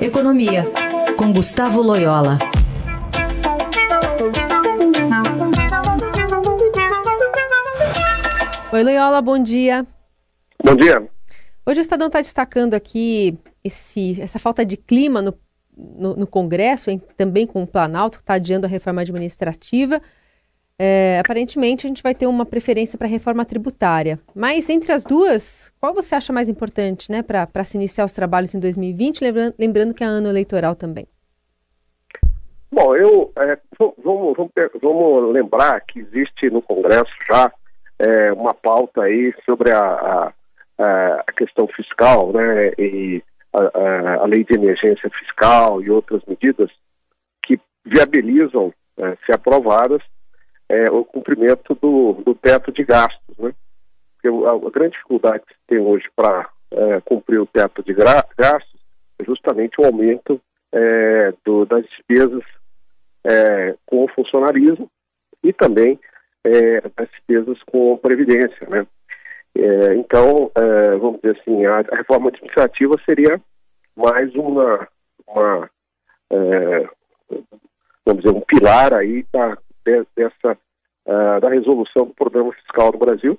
Economia, com Gustavo Loyola. Oi, Loyola, bom dia. Bom dia. Hoje o Estadão está destacando aqui esse, essa falta de clima no, no, no Congresso, em, também com o Planalto, que está adiando a reforma administrativa. É, aparentemente, a gente vai ter uma preferência para a reforma tributária. Mas entre as duas, qual você acha mais importante né, para se iniciar os trabalhos em 2020? Lembrando, lembrando que é ano eleitoral também. Bom, eu é, vamos, vamos, vamos, lembrar que existe no Congresso já é, uma pauta aí sobre a, a, a questão fiscal, né, e a, a, lei de emergência fiscal e outras medidas que viabilizam, é, se aprovadas, é, o cumprimento do, do, teto de gastos, né? Porque a, a grande dificuldade que se tem hoje para é, cumprir o teto de gastos é justamente o aumento é, do, das despesas é, com o funcionalismo e também é, das despesas com previdência, né? É, então, vamos dizer assim, a, a, reforma administrativa seria mais uma, uma vamos dizer, um pilar aí da, dessa uh, da resolução do problema fiscal no Brasil,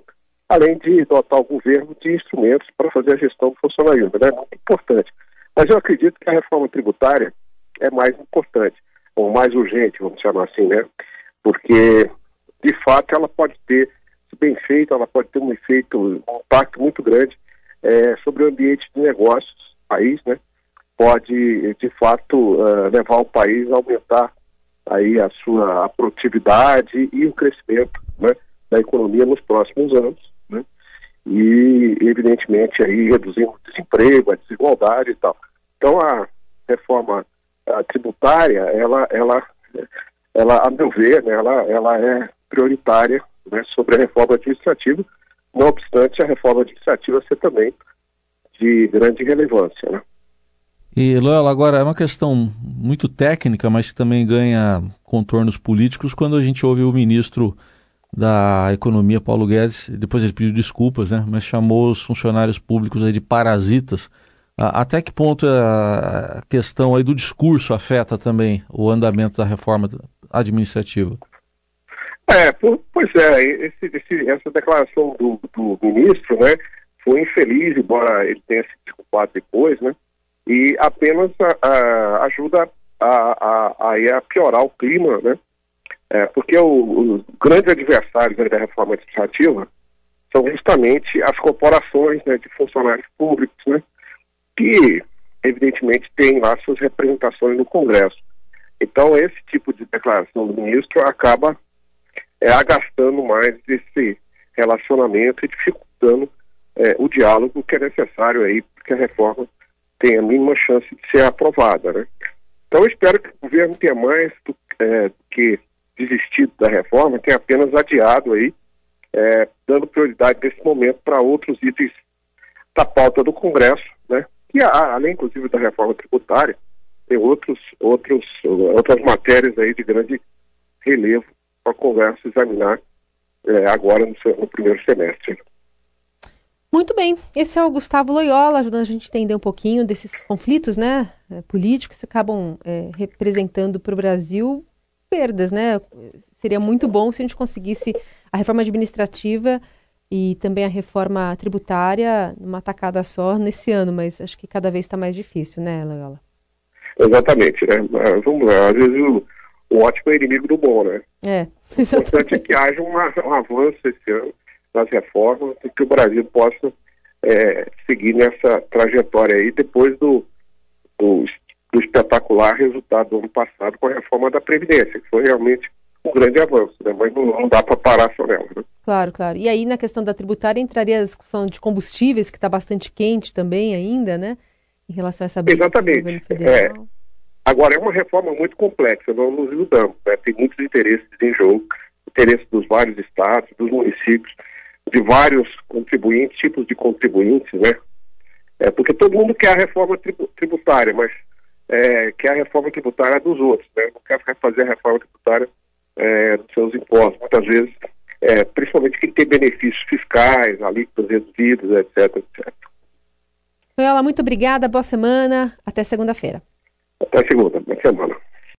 além de dotar o governo de instrumentos para fazer a gestão do funcionalismo. Né? É muito importante. Mas eu acredito que a reforma tributária é mais importante, ou mais urgente, vamos chamar assim, né? Porque, de fato, ela pode ter, se bem feita, ela pode ter um efeito, um impacto muito grande é, sobre o ambiente de negócios do país, né? Pode, de fato, uh, levar o país a aumentar aí a sua produtividade e o crescimento né, da economia nos próximos anos, né, e evidentemente aí reduzindo o desemprego, a desigualdade e tal. Então a reforma a tributária, ela, ela, ela, a meu ver, né, ela, ela é prioritária né, sobre a reforma administrativa, não obstante a reforma administrativa ser também de grande relevância, né. E, Loyola, agora é uma questão muito técnica, mas que também ganha contornos políticos quando a gente ouve o ministro da Economia, Paulo Guedes, depois ele pediu desculpas, né, mas chamou os funcionários públicos de parasitas. Até que ponto a questão aí do discurso afeta também o andamento da reforma administrativa? É, pois é, esse, esse, essa declaração do, do ministro, né, foi infeliz, embora ele tenha se desculpado depois, né, e apenas a, a, ajuda a, a, piorar o clima, né? É, porque os grandes adversários da reforma administrativa são justamente as corporações né, de funcionários públicos, né? Que, evidentemente, têm lá suas representações no Congresso. Então, esse tipo de declaração do ministro acaba é, agastando mais esse relacionamento e dificultando é, o diálogo que é necessário aí, porque a reforma tem a mínima chance de ser aprovada. Né? Então, eu espero que o governo tenha mais do é, que desistido da reforma, tenha apenas adiado aí, é, dando prioridade nesse momento para outros itens da pauta do Congresso, né? E a, além, inclusive, da reforma tributária, tem outros, outros, outras matérias aí de grande relevo para o Congresso examinar é, agora no, seu, no primeiro semestre. Muito bem, esse é o Gustavo Loyola, ajudando a gente a entender um pouquinho desses conflitos né, é, políticos que acabam é, representando para o Brasil perdas, né? Seria muito bom se a gente conseguisse a reforma administrativa e também a reforma tributária numa tacada só nesse ano, mas acho que cada vez está mais difícil, né, Loyola? Exatamente, né? Vamos lá, às vezes o, o ótimo é inimigo do bom, né? É, exatamente. O importante é que haja uma, um avanço esse ano nas reformas e que o Brasil possa é, seguir nessa trajetória aí depois do, do, do, espetacular resultado do ano passado com a reforma da Previdência, que foi realmente um grande avanço, né? mas não, não dá para parar só nela. Né? Claro, claro. E aí na questão da tributária entraria a discussão de combustíveis, que está bastante quente também ainda, né? Em relação a essa briga Exatamente. É, agora, é uma reforma muito complexa, não nos iludamos. Né? Tem muitos interesses em jogo, interesses dos vários estados, dos municípios de vários contribuintes, tipos de contribuintes, né? É, porque todo mundo quer a reforma tributária, mas é, quer a reforma tributária dos outros, né? Não quer fazer a reforma tributária é, dos seus impostos. Muitas vezes, é, principalmente quem tem benefícios fiscais, alíquotas reduzidas, etc, etc. Ela, muito obrigada, boa semana, até segunda-feira. Até segunda, boa semana.